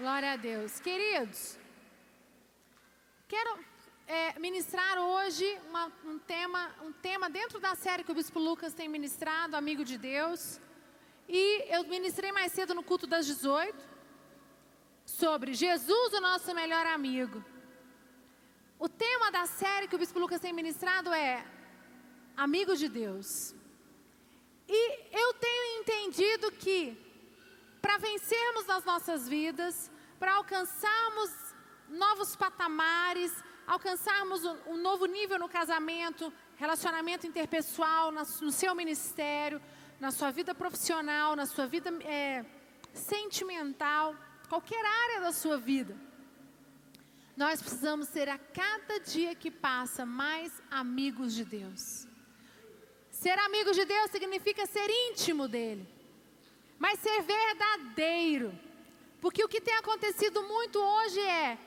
Glória a Deus. Queridos, quero é, ministrar hoje uma, um, tema, um tema dentro da série que o Bispo Lucas tem ministrado, Amigo de Deus. E eu ministrei mais cedo no culto das 18 sobre Jesus, o nosso melhor amigo. O tema da série que o Bispo Lucas tem ministrado é Amigos de Deus. E eu tenho entendido que para vencermos nas nossas vidas, para alcançarmos novos patamares, alcançarmos um, novo nível no casamento, relacionamento interpessoal, no seu ministério, na sua vida profissional, na sua vida é, sentimental, qualquer área da sua vida. Nós precisamos ser a cada dia que passa mais amigos de Deus. Ser amigo de Deus significa ser íntimo dele mas ser verdadeiro. Porque o que tem acontecido muito hoje é: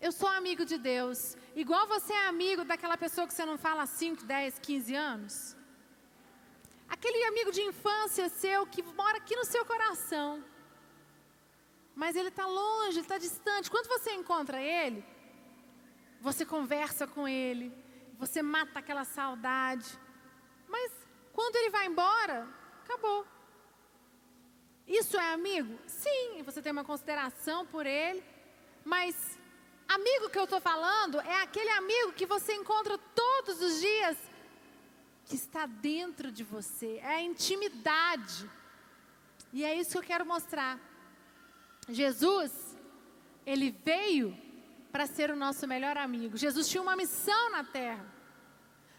eu sou amigo de Deus, igual você é amigo daquela pessoa que você não fala há 5, 10, 15 anos. Aquele amigo de infância seu que mora aqui no seu coração, mas ele está longe, ele está distante. Quando você encontra ele, você conversa com ele, você mata aquela saudade. Mas quando ele vai embora, acabou. Isso é amigo? Sim, você tem uma consideração por ele, mas amigo que eu estou falando é aquele amigo que você encontra todos os dias, que está dentro de você, é a intimidade. E é isso que eu quero mostrar. Jesus, ele veio para ser o nosso melhor amigo. Jesus tinha uma missão na terra.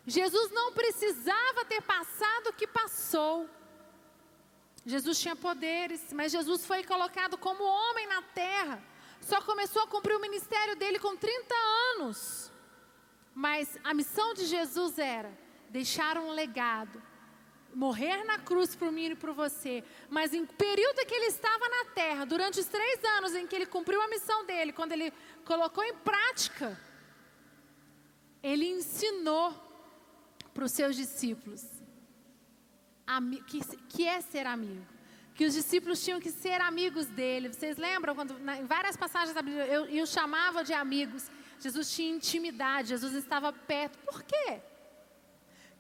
Jesus não precisava ter passado o que passou. Jesus tinha poderes, mas Jesus foi colocado como homem na terra. Só começou a cumprir o ministério dele com 30 anos. Mas a missão de Jesus era deixar um legado, morrer na cruz por mim e por você. Mas em período que ele estava na terra, durante os três anos em que ele cumpriu a missão dele, quando ele colocou em prática, ele ensinou para os seus discípulos que, que é ser amigo. Que os discípulos tinham que ser amigos dele. Vocês lembram quando em várias passagens da Bíblia eu, eu chamava de amigos. Jesus tinha intimidade, Jesus estava perto. Por quê?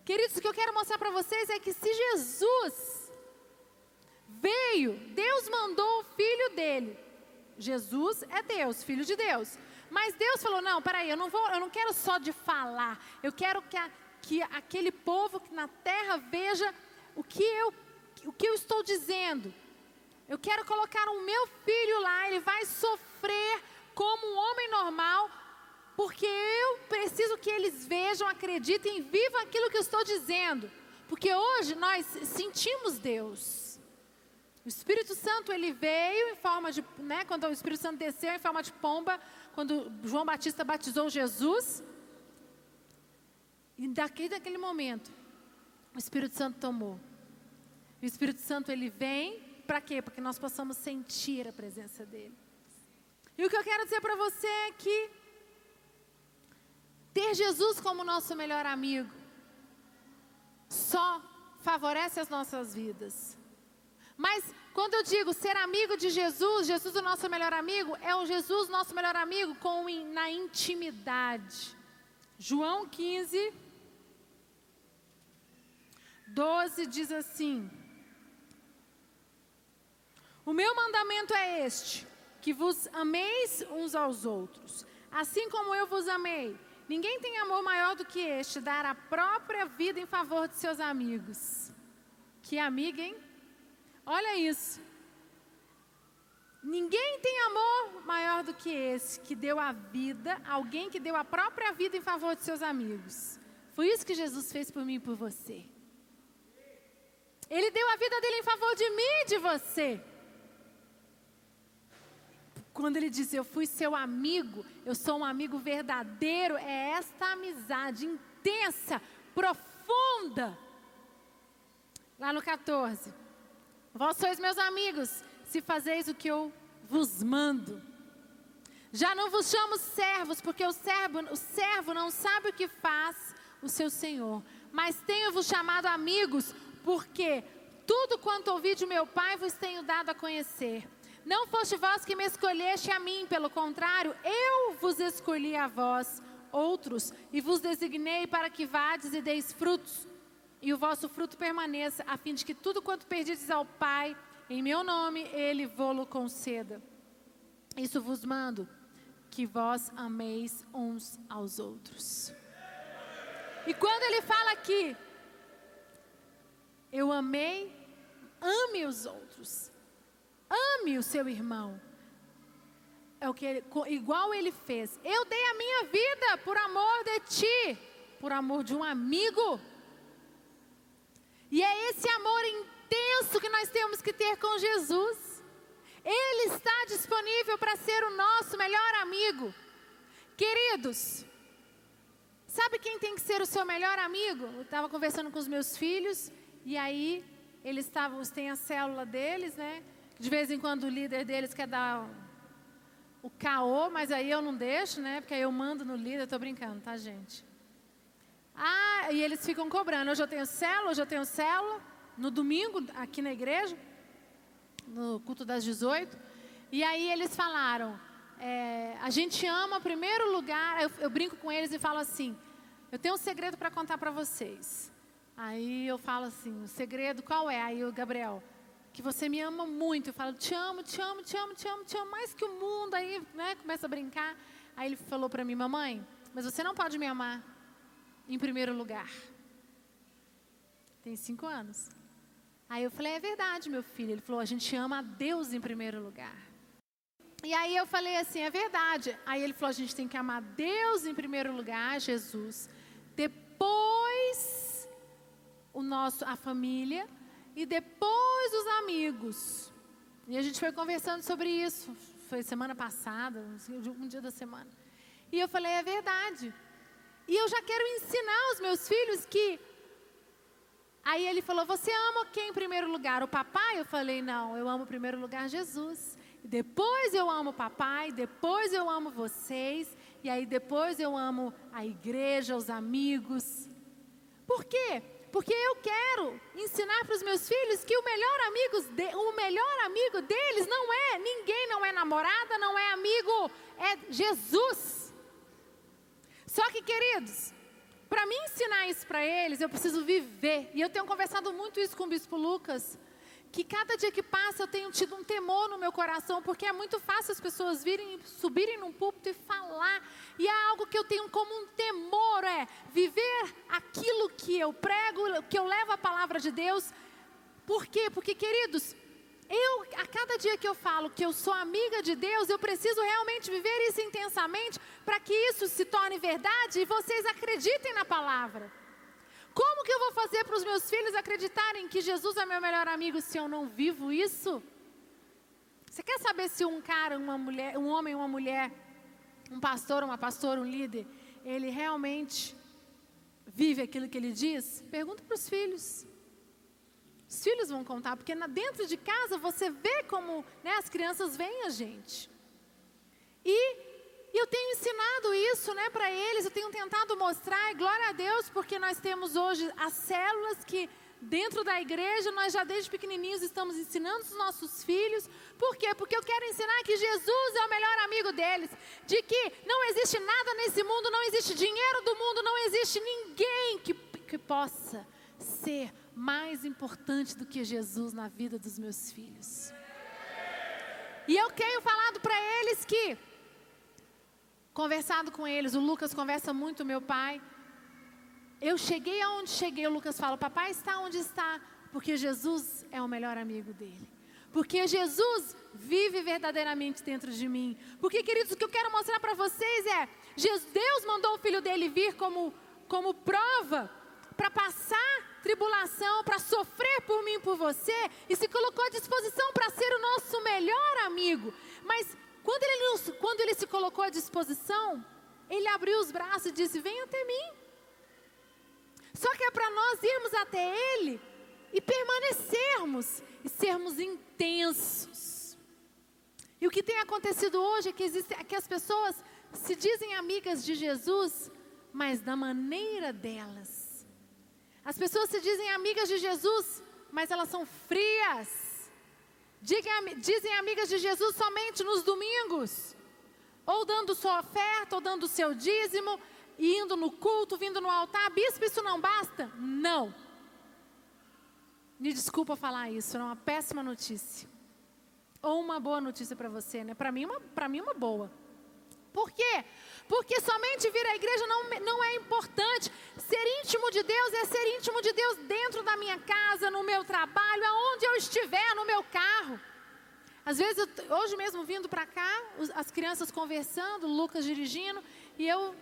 Queridos, o que eu quero mostrar para vocês é que se Jesus veio, Deus mandou o filho dele. Jesus é Deus, filho de Deus. Mas Deus falou: "Não, peraí, eu não vou, eu não quero só de falar. Eu quero que, a, que aquele povo na terra veja o que eu, o que eu estou dizendo. Eu quero colocar o meu filho lá, ele vai sofrer como um homem normal, porque eu preciso que eles vejam, acreditem vivam aquilo que eu estou dizendo. Porque hoje nós sentimos Deus. O Espírito Santo ele veio em forma de, né, quando o Espírito Santo desceu em forma de pomba, quando João Batista batizou Jesus. E daquele, daquele momento, o Espírito Santo tomou. O Espírito Santo ele vem para quê? Para que nós possamos sentir a presença dele. E o que eu quero dizer para você é que ter Jesus como nosso melhor amigo só favorece as nossas vidas. Mas quando eu digo ser amigo de Jesus, Jesus o nosso melhor amigo, é o Jesus nosso melhor amigo com na intimidade. João 15 12 diz assim: O meu mandamento é este: que vos ameis uns aos outros, assim como eu vos amei. Ninguém tem amor maior do que este, dar a própria vida em favor de seus amigos. Que amiga, hein? Olha isso. Ninguém tem amor maior do que esse, que deu a vida, alguém que deu a própria vida em favor de seus amigos. Foi isso que Jesus fez por mim e por você. Ele deu a vida dele em favor de mim e de você. Quando ele diz, eu fui seu amigo, eu sou um amigo verdadeiro, é esta amizade intensa, profunda. Lá no 14. Vós sois meus amigos, se fazeis o que eu vos mando. Já não vos chamo servos, porque o servo, o servo não sabe o que faz o seu senhor. Mas tenho-vos chamado amigos, porque tudo quanto ouvi de meu Pai vos tenho dado a conhecer. Não foste vós que me escolheste a mim, pelo contrário, eu vos escolhi a vós, outros, e vos designei para que vades e deis frutos, e o vosso fruto permaneça, a fim de que tudo quanto perdides ao Pai, em meu nome, Ele vô-lo conceda. Isso vos mando, que vós ameis uns aos outros. E quando ele fala aqui, eu amei, ame os outros. Ame o seu irmão. É o que ele, igual ele fez. Eu dei a minha vida por amor de ti, por amor de um amigo. E é esse amor intenso que nós temos que ter com Jesus. Ele está disponível para ser o nosso melhor amigo. Queridos, sabe quem tem que ser o seu melhor amigo? Eu estava conversando com os meus filhos e aí eles estavam, têm a célula deles, né? De vez em quando o líder deles quer dar o caô, mas aí eu não deixo, né? Porque aí eu mando no líder, eu tô brincando, tá, gente? Ah, e eles ficam cobrando. Hoje eu tenho célula, hoje eu tenho célula. No domingo, aqui na igreja, no culto das 18. E aí eles falaram: é, a gente ama, primeiro lugar. Eu, eu brinco com eles e falo assim: eu tenho um segredo para contar para vocês. Aí eu falo assim: o segredo qual é? Aí o Gabriel, que você me ama muito. Eu falo, te amo, te amo, te amo, te amo, te amo mais que o mundo. Aí, né, começa a brincar. Aí ele falou para mim, mamãe, mas você não pode me amar em primeiro lugar. Tem cinco anos. Aí eu falei, é verdade, meu filho. Ele falou, a gente ama a Deus em primeiro lugar. E aí eu falei assim, é verdade. Aí ele falou, a gente tem que amar Deus em primeiro lugar, Jesus. Depois o nosso, a família e depois os amigos. E a gente foi conversando sobre isso. Foi semana passada, um dia da semana. E eu falei, é verdade. E eu já quero ensinar os meus filhos que. Aí ele falou: Você ama quem em primeiro lugar? O papai? Eu falei: Não, eu amo em primeiro lugar Jesus. Depois eu amo o papai, depois eu amo vocês, e aí depois eu amo a igreja, os amigos. Por quê? Porque eu quero ensinar para os meus filhos que o melhor, amigo de, o melhor amigo deles não é ninguém, não é namorada, não é amigo, é Jesus. Só que, queridos, para mim ensinar isso para eles, eu preciso viver. E eu tenho conversado muito isso com o bispo Lucas que cada dia que passa eu tenho tido um temor no meu coração, porque é muito fácil as pessoas virem, subirem num púlpito e falar, e é algo que eu tenho como um temor, é viver aquilo que eu prego, que eu levo a palavra de Deus. Por quê? Porque, queridos, eu, a cada dia que eu falo que eu sou amiga de Deus, eu preciso realmente viver isso intensamente para que isso se torne verdade e vocês acreditem na palavra. Como que eu vou fazer para os meus filhos acreditarem que Jesus é meu melhor amigo se eu não vivo isso? Você quer saber se um cara, uma mulher, um homem, uma mulher, um pastor, uma pastora, um líder, ele realmente vive aquilo que ele diz? Pergunta para os filhos. Os filhos vão contar, porque dentro de casa você vê como né, as crianças veem a gente. E e eu tenho ensinado isso né, para eles, eu tenho tentado mostrar, e glória a Deus, porque nós temos hoje as células que dentro da igreja nós já desde pequenininhos estamos ensinando os nossos filhos. Por quê? Porque eu quero ensinar que Jesus é o melhor amigo deles, de que não existe nada nesse mundo, não existe dinheiro do mundo, não existe ninguém que, que possa ser mais importante do que Jesus na vida dos meus filhos. E eu tenho falado para eles que conversado com eles, o Lucas conversa muito, meu pai. Eu cheguei aonde cheguei, o Lucas fala: Papai está onde está, porque Jesus é o melhor amigo dele. Porque Jesus vive verdadeiramente dentro de mim. Porque, queridos, o que eu quero mostrar para vocês é: Deus mandou o filho dele vir como, como prova para passar tribulação, para sofrer por mim e por você, e se colocou à disposição para ser o nosso melhor amigo. Mas quando ele, quando ele se colocou à disposição, ele abriu os braços e disse: Vem até mim. Só que é para nós irmos até Ele e permanecermos e sermos intensos. E o que tem acontecido hoje é que, existe, é que as pessoas se dizem amigas de Jesus, mas da maneira delas. As pessoas se dizem amigas de Jesus, mas elas são frias. Dizem amigas de Jesus somente nos domingos, ou dando sua oferta, ou dando seu dízimo, indo no culto, vindo no altar. Bispo, isso não basta? Não. Me desculpa falar isso, é uma péssima notícia. Ou uma boa notícia para você, né? Para mim, uma, mim, uma boa. Por quê? Porque somente vir à igreja não, não é importante. Ser íntimo de Deus é ser íntimo de Deus dentro da minha casa, no meu trabalho, aonde eu estiver, no meu carro. Às vezes, hoje mesmo vindo para cá, as crianças conversando, Lucas dirigindo, e eu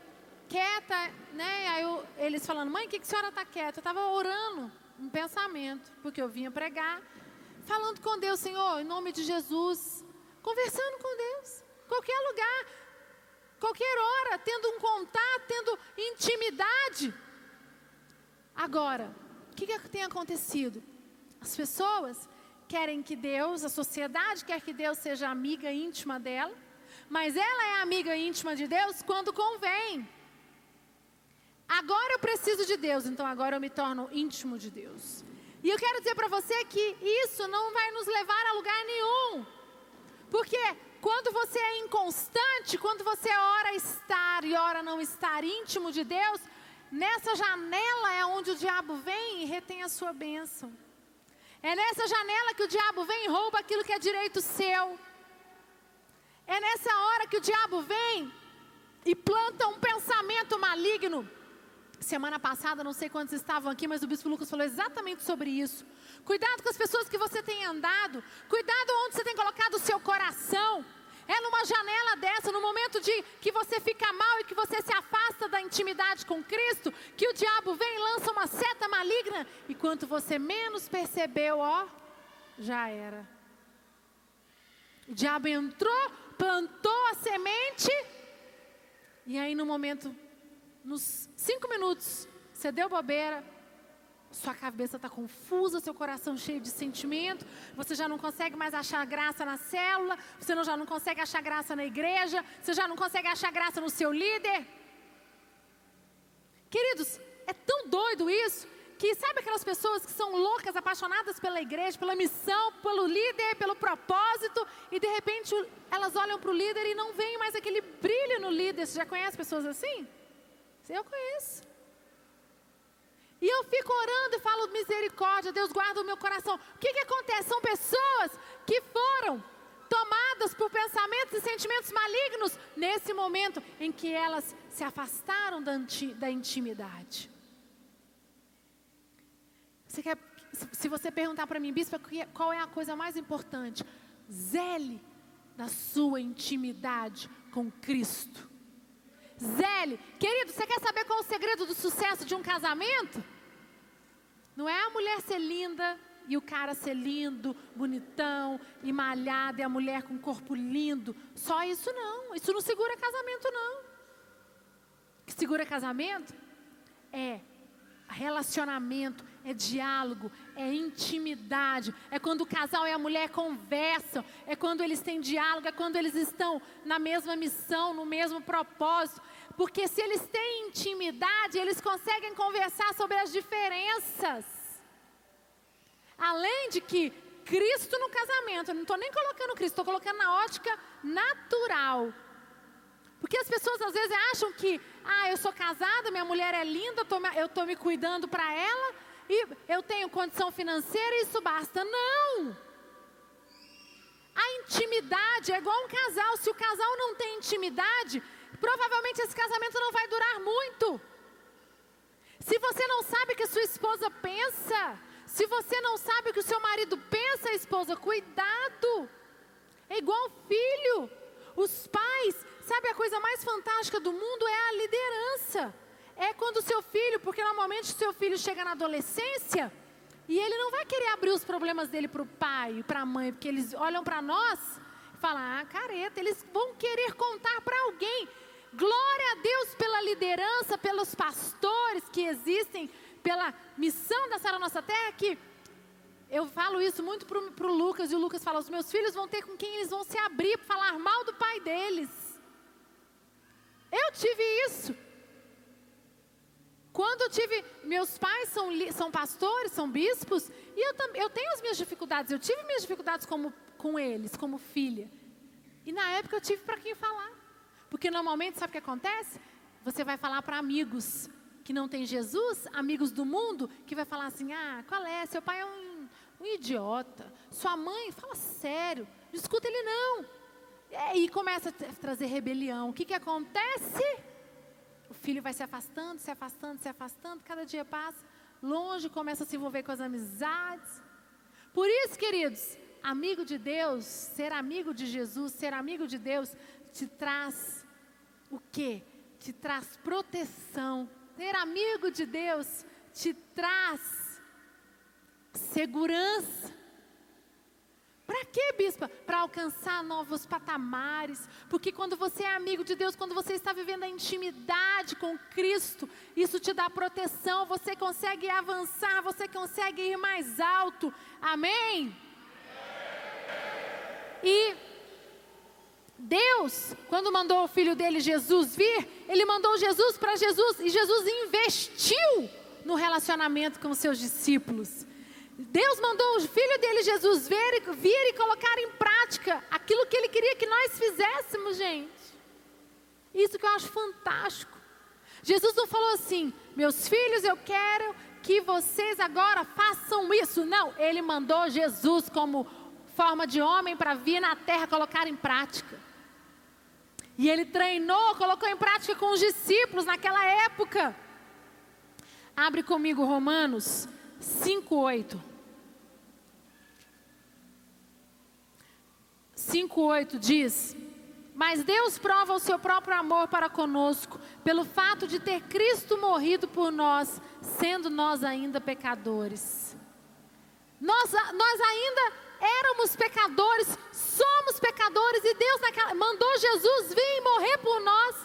quieta, né? Aí eu, eles falando, mãe, o que, que a senhora está quieta? Eu estava orando, um pensamento, porque eu vinha pregar, falando com Deus, Senhor, em nome de Jesus, conversando com Deus, qualquer lugar, qualquer hora, tendo um contato, tendo intimidade. Agora, o que, que tem acontecido? As pessoas querem que Deus, a sociedade quer que Deus seja amiga íntima dela, mas ela é amiga íntima de Deus quando convém. Agora eu preciso de Deus, então agora eu me torno íntimo de Deus. E eu quero dizer para você que isso não vai nos levar a lugar nenhum. Porque quando você é inconstante, quando você ora estar e ora não estar íntimo de Deus, nessa janela é onde o diabo vem e retém a sua bênção. É nessa janela que o diabo vem e rouba aquilo que é direito seu. É nessa hora que o diabo vem e planta um pensamento maligno. Semana passada, não sei quantos estavam aqui, mas o bispo Lucas falou exatamente sobre isso. Cuidado com as pessoas que você tem andado. Cuidado onde você tem colocado o seu coração. É numa janela dessa, no momento de que você fica mal e que você se afasta da intimidade com Cristo, que o diabo vem e lança uma seta maligna, e quanto você menos percebeu, ó, já era. O diabo entrou, plantou a semente, e aí no momento, nos cinco minutos, você deu bobeira, sua cabeça está confusa, seu coração cheio de sentimento, você já não consegue mais achar graça na célula, você já não consegue achar graça na igreja, você já não consegue achar graça no seu líder. Queridos, é tão doido isso, que sabe aquelas pessoas que são loucas, apaixonadas pela igreja, pela missão, pelo líder, pelo propósito, e de repente elas olham para o líder e não veem mais aquele brilho no líder. Você já conhece pessoas assim? Eu conheço. E eu fico orando e falo misericórdia, Deus guarda o meu coração. O que, que acontece? São pessoas que foram tomadas por pensamentos e sentimentos malignos nesse momento em que elas se afastaram da, da intimidade. Você quer, se você perguntar para mim, bispo, qual é a coisa mais importante? Zele da sua intimidade com Cristo. Zele, querido, você quer saber qual é o segredo do sucesso de um casamento? Não é a mulher ser linda e o cara ser lindo, bonitão e malhado e a mulher com corpo lindo. Só isso não. Isso não segura casamento, não. O que segura casamento é relacionamento, é diálogo, é intimidade, é quando o casal e a mulher conversam, é quando eles têm diálogo, é quando eles estão na mesma missão, no mesmo propósito. Porque se eles têm intimidade, eles conseguem conversar sobre as diferenças. Além de que Cristo no casamento, eu não estou nem colocando Cristo, estou colocando na ótica natural. Porque as pessoas às vezes acham que, ah, eu sou casada, minha mulher é linda, eu estou me cuidando para ela, e eu tenho condição financeira e isso basta. Não! A intimidade é igual um casal. Se o casal não tem intimidade, provavelmente esse casamento não vai durar muito. Se você não sabe que sua esposa pensa, se você não sabe que o seu marido pensa, esposa, cuidado. É igual filho. Os pais, sabe a coisa mais fantástica do mundo é a liderança é quando o seu filho, porque normalmente o seu filho chega na adolescência e ele não vai querer abrir os problemas dele para o pai para a mãe, porque eles olham para nós e falam, ah, careta, eles vão querer contar para alguém. Glória a Deus pela liderança, pelos pastores que existem, pela missão da Sara Nossa Terra, que eu falo isso muito para o Lucas, e o Lucas fala: os meus filhos vão ter com quem eles vão se abrir para falar mal do pai deles. Eu tive isso. Quando eu tive, meus pais são, são pastores, são bispos, e eu, eu tenho as minhas dificuldades, eu tive minhas dificuldades como, com eles, como filha. E na época eu tive para quem falar. Porque normalmente, sabe o que acontece? Você vai falar para amigos que não têm Jesus, amigos do mundo, que vai falar assim: ah, qual é? Seu pai é um, um idiota. Sua mãe, fala sério, não escuta ele não. E começa a trazer rebelião. O que, que acontece? O filho vai se afastando, se afastando, se afastando, cada dia passa, longe, começa a se envolver com as amizades. Por isso, queridos, amigo de Deus, ser amigo de Jesus, ser amigo de Deus, te traz o quê? Te traz proteção. Ser amigo de Deus te traz segurança. Para quê, bispa? Para alcançar novos patamares. Porque quando você é amigo de Deus, quando você está vivendo a intimidade com Cristo, isso te dá proteção, você consegue avançar, você consegue ir mais alto. Amém? E Deus, quando mandou o filho dele Jesus vir, ele mandou Jesus para Jesus e Jesus investiu no relacionamento com os seus discípulos. Deus mandou o filho dele, Jesus, vir, vir e colocar em prática aquilo que ele queria que nós fizéssemos, gente. Isso que eu acho fantástico. Jesus não falou assim, meus filhos, eu quero que vocês agora façam isso. Não, ele mandou Jesus como forma de homem para vir na terra colocar em prática. E ele treinou, colocou em prática com os discípulos naquela época. Abre comigo Romanos 5:8. 5,8 diz: Mas Deus prova o seu próprio amor para conosco, pelo fato de ter Cristo morrido por nós, sendo nós ainda pecadores. Nós, nós ainda éramos pecadores, somos pecadores, e Deus naquela, mandou Jesus vir morrer por nós,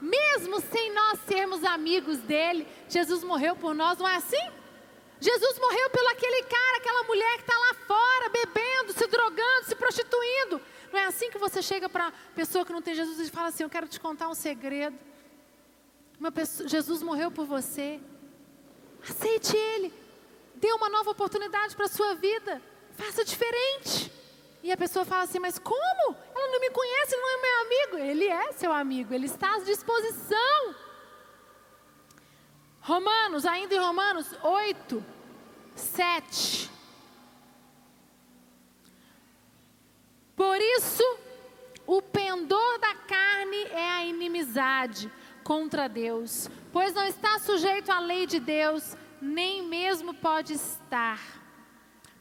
mesmo sem nós sermos amigos dele. Jesus morreu por nós, não é assim? Jesus morreu pelo aquele cara, aquela mulher que está lá fora, bebendo, se drogando, se prostituindo. Não é assim que você chega para pessoa que não tem Jesus e fala assim: Eu quero te contar um segredo. Pessoa, Jesus morreu por você. Aceite Ele. Dê uma nova oportunidade para a sua vida. Faça diferente. E a pessoa fala assim: Mas como? Ela não me conhece, não é meu amigo. Ele é seu amigo, ele está à disposição. Romanos, ainda em Romanos 8, 7. Por isso, o pendor da carne é a inimizade contra Deus, pois não está sujeito à lei de Deus, nem mesmo pode estar.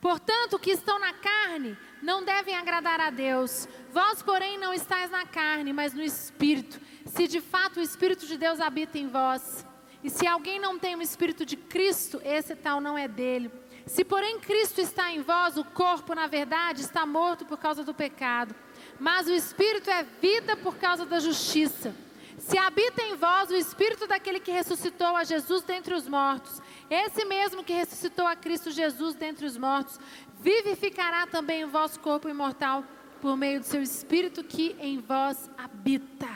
Portanto, que estão na carne não devem agradar a Deus. Vós, porém, não estáis na carne, mas no Espírito. Se de fato o Espírito de Deus habita em vós. E se alguém não tem o Espírito de Cristo, esse tal não é dele. Se porém Cristo está em vós, o corpo, na verdade, está morto por causa do pecado, mas o Espírito é vida por causa da justiça. Se habita em vós o Espírito daquele que ressuscitou a Jesus dentre os mortos, esse mesmo que ressuscitou a Cristo Jesus dentre os mortos, vivificará também o vosso corpo imortal por meio do seu Espírito que em vós habita.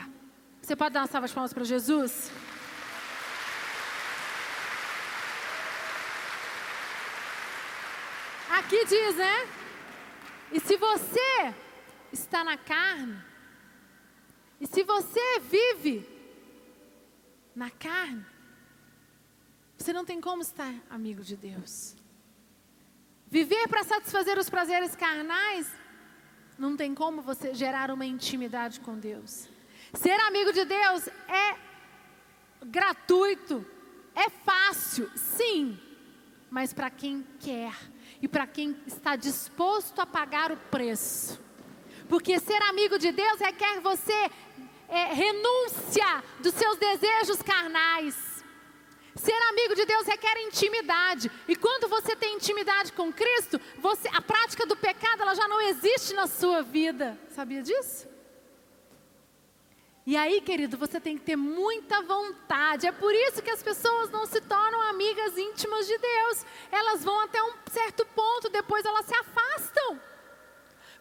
Você pode dar uma salva de palmas para Jesus? Aqui diz, né? E se você está na carne, e se você vive na carne, você não tem como estar amigo de Deus. Viver para satisfazer os prazeres carnais, não tem como você gerar uma intimidade com Deus. Ser amigo de Deus é gratuito, é fácil, sim, mas para quem quer e para quem está disposto a pagar o preço. Porque ser amigo de Deus requer você é, renúncia dos seus desejos carnais. Ser amigo de Deus requer intimidade. E quando você tem intimidade com Cristo, você, a prática do pecado ela já não existe na sua vida. Sabia disso? E aí, querido, você tem que ter muita vontade. É por isso que as pessoas não se tornam amigas íntimas de Deus. Elas vão até um certo ponto, depois elas se afastam.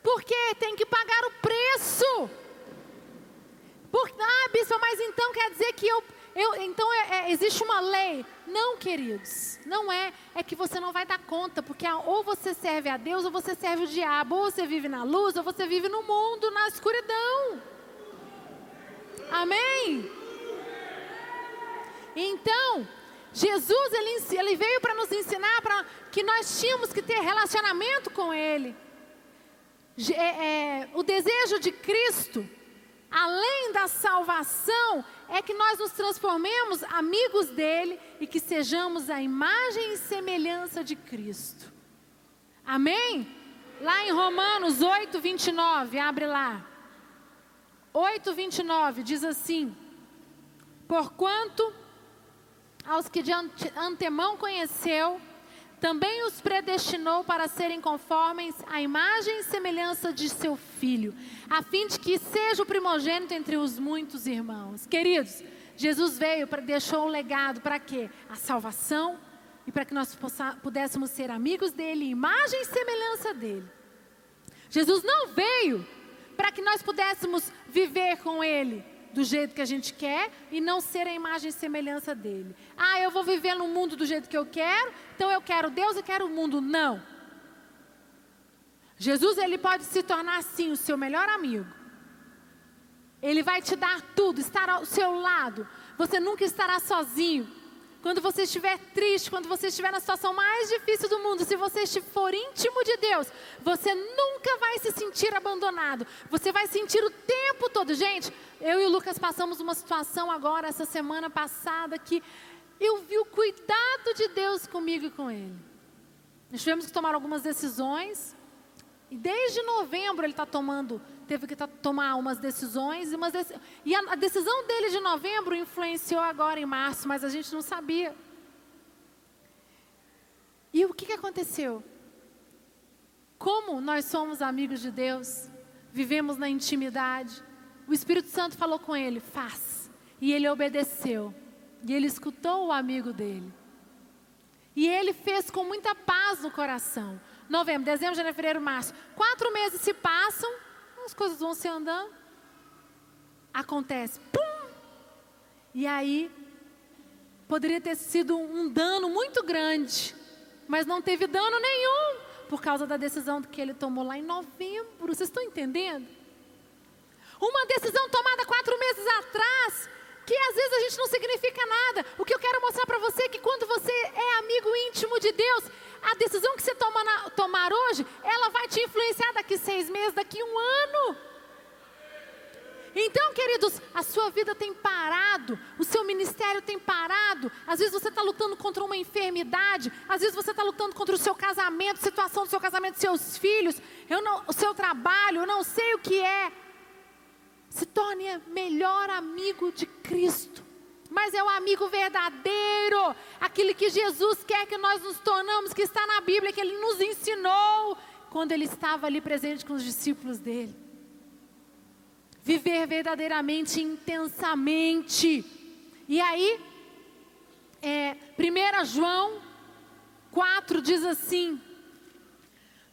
Porque tem que pagar o preço. Ah, bispo, mas então quer dizer que eu, eu, então é, é, existe uma lei. Não, queridos, não é. É que você não vai dar conta, porque ou você serve a Deus ou você serve o diabo. Ou você vive na luz ou você vive no mundo, na escuridão. Amém? Então, Jesus ele, ele veio para nos ensinar para que nós tínhamos que ter relacionamento com Ele. É, é, o desejo de Cristo, além da salvação, é que nós nos transformemos amigos dele e que sejamos a imagem e semelhança de Cristo. Amém? Lá em Romanos 8, 29, abre lá. 8, 29 diz assim: Porquanto aos que de antemão conheceu, também os predestinou para serem conformes à imagem e semelhança de seu filho, a fim de que seja o primogênito entre os muitos irmãos. Queridos, Jesus veio para deixou um legado para quê? A salvação e para que nós possa, pudéssemos ser amigos dele, imagem e semelhança dele. Jesus não veio para que nós pudéssemos viver com ele, do jeito que a gente quer e não ser a imagem e semelhança dele. Ah, eu vou viver no mundo do jeito que eu quero, então eu quero Deus e quero o mundo. Não. Jesus, ele pode se tornar, sim, o seu melhor amigo. Ele vai te dar tudo, estar ao seu lado. Você nunca estará sozinho. Quando você estiver triste, quando você estiver na situação mais difícil do mundo, se você for íntimo de Deus, você nunca vai se sentir abandonado. Você vai sentir o tempo todo. Gente, eu e o Lucas passamos uma situação agora, essa semana passada, que eu vi o cuidado de Deus comigo e com ele. Nós tivemos que tomar algumas decisões. E desde novembro ele está tomando, teve que tomar umas decisões. E, umas dec... e a, a decisão dele de novembro influenciou agora em março, mas a gente não sabia. E o que, que aconteceu? Como nós somos amigos de Deus, vivemos na intimidade, o Espírito Santo falou com ele: faz. E ele obedeceu. E ele escutou o amigo dele. E ele fez com muita paz no coração novembro, dezembro, janeiro, fevereiro, março. Quatro meses se passam, as coisas vão se andando. Acontece, pum! E aí, poderia ter sido um dano muito grande, mas não teve dano nenhum, por causa da decisão que ele tomou lá em novembro. Vocês estão entendendo? Uma decisão tomada quatro meses atrás, que às vezes a gente não significa nada. O que eu quero mostrar para você é que quando você é amigo íntimo de Deus, a decisão que você toma na, tomar hoje, ela vai te influenciar daqui seis meses, daqui um ano. Então, queridos, a sua vida tem parado, o seu ministério tem parado. Às vezes você está lutando contra uma enfermidade, às vezes você está lutando contra o seu casamento, situação do seu casamento, seus filhos, eu não, o seu trabalho, eu não sei o que é. Se torne melhor amigo de Cristo mas é o amigo verdadeiro, aquele que Jesus quer que nós nos tornamos, que está na Bíblia, que ele nos ensinou quando ele estava ali presente com os discípulos dele. Viver verdadeiramente, intensamente. E aí, é, 1 João 4 diz assim: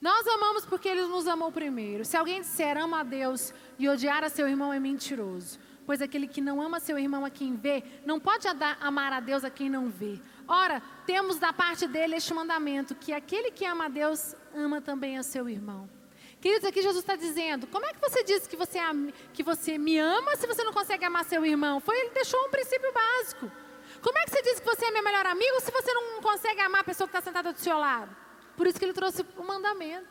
Nós amamos porque ele nos amou primeiro. Se alguém disser ama a Deus e odiar a seu irmão, é mentiroso pois aquele que não ama seu irmão a quem vê, não pode amar a Deus a quem não vê. Ora, temos da parte dele este mandamento: que aquele que ama a Deus ama também a seu irmão. Queridos, aqui Jesus está dizendo: como é que você diz que você, que você me ama se você não consegue amar seu irmão? Foi, ele deixou um princípio básico. Como é que você diz que você é meu melhor amigo se você não consegue amar a pessoa que está sentada do seu lado? Por isso que ele trouxe o mandamento: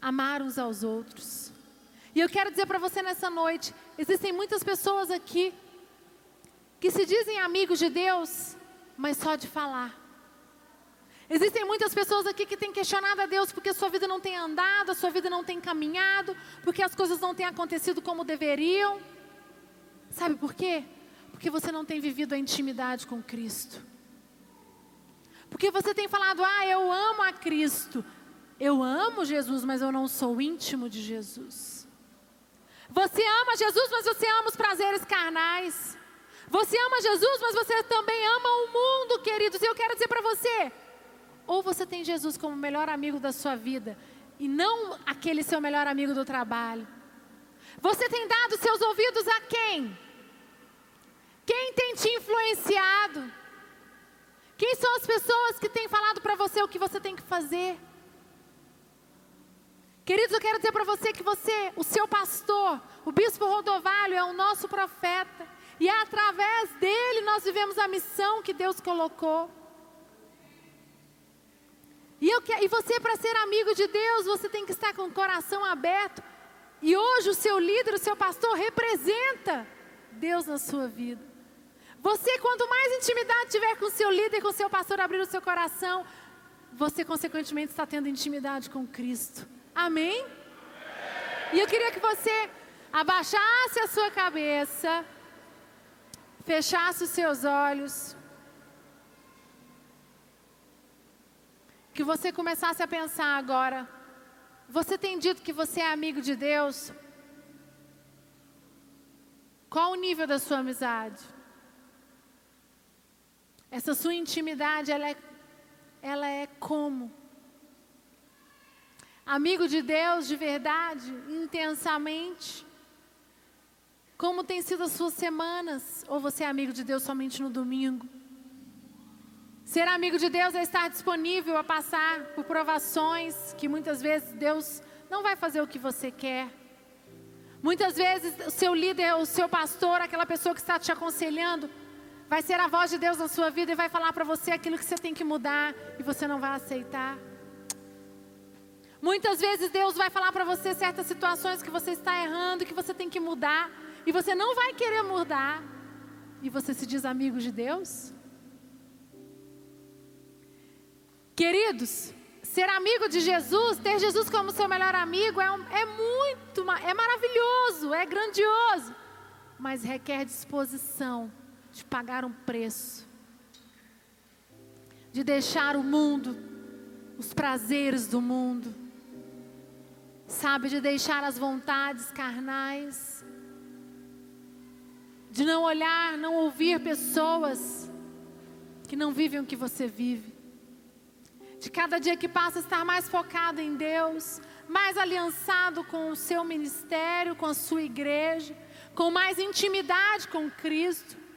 amar uns aos outros. E eu quero dizer para você nessa noite: existem muitas pessoas aqui que se dizem amigos de Deus, mas só de falar. Existem muitas pessoas aqui que têm questionado a Deus porque a sua vida não tem andado, a sua vida não tem caminhado, porque as coisas não têm acontecido como deveriam. Sabe por quê? Porque você não tem vivido a intimidade com Cristo. Porque você tem falado, ah, eu amo a Cristo. Eu amo Jesus, mas eu não sou íntimo de Jesus. Você ama Jesus, mas você ama os prazeres carnais. Você ama Jesus, mas você também ama o mundo, queridos. E eu quero dizer para você: ou você tem Jesus como o melhor amigo da sua vida, e não aquele seu melhor amigo do trabalho. Você tem dado seus ouvidos a quem? Quem tem te influenciado? Quem são as pessoas que têm falado para você o que você tem que fazer? Queridos, eu quero dizer para você que você, o seu pastor, o bispo Rodovalho, é o nosso profeta. E é através dele nós vivemos a missão que Deus colocou. E, eu, e você, para ser amigo de Deus, você tem que estar com o coração aberto. E hoje o seu líder, o seu pastor, representa Deus na sua vida. Você, quanto mais intimidade tiver com seu líder, com seu pastor, abrir o seu coração, você, consequentemente, está tendo intimidade com Cristo. Amém? E eu queria que você abaixasse a sua cabeça, fechasse os seus olhos, que você começasse a pensar agora. Você tem dito que você é amigo de Deus? Qual o nível da sua amizade? Essa sua intimidade, ela é, ela é como? amigo de Deus de verdade, intensamente? Como tem sido as suas semanas? Ou você é amigo de Deus somente no domingo? Ser amigo de Deus é estar disponível a passar por provações que muitas vezes Deus não vai fazer o que você quer. Muitas vezes o seu líder, o seu pastor, aquela pessoa que está te aconselhando, vai ser a voz de Deus na sua vida e vai falar para você aquilo que você tem que mudar e você não vai aceitar. Muitas vezes Deus vai falar para você certas situações que você está errando, que você tem que mudar, e você não vai querer mudar, e você se diz amigo de Deus? Queridos, ser amigo de Jesus, ter Jesus como seu melhor amigo é, um, é muito, é maravilhoso, é grandioso, mas requer disposição de pagar um preço, de deixar o mundo, os prazeres do mundo sabe, de deixar as vontades carnais, de não olhar, não ouvir pessoas que não vivem o que você vive, de cada dia que passa estar mais focado em Deus, mais aliançado com o seu ministério, com a sua igreja, com mais intimidade com Cristo.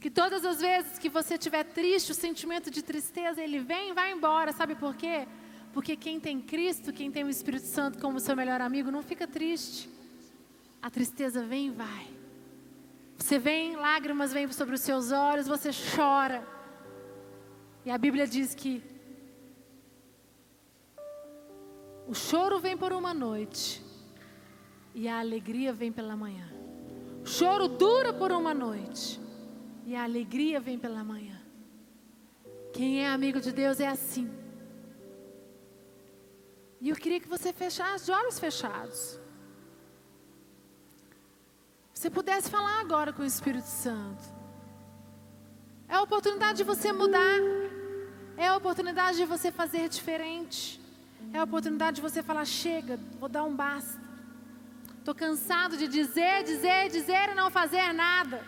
Que todas as vezes que você estiver triste, o sentimento de tristeza, ele vem e vai embora. Sabe por quê? Porque quem tem Cristo, quem tem o Espírito Santo como seu melhor amigo, não fica triste. A tristeza vem e vai. Você vem, lágrimas vêm sobre os seus olhos, você chora. E a Bíblia diz que o choro vem por uma noite e a alegria vem pela manhã. O choro dura por uma noite e a alegria vem pela manhã. Quem é amigo de Deus é assim. E eu queria que você fechasse de olhos fechados. Você pudesse falar agora com o Espírito Santo. É a oportunidade de você mudar. É a oportunidade de você fazer diferente. É a oportunidade de você falar: chega, vou dar um basta. Estou cansado de dizer, dizer, dizer e não fazer nada.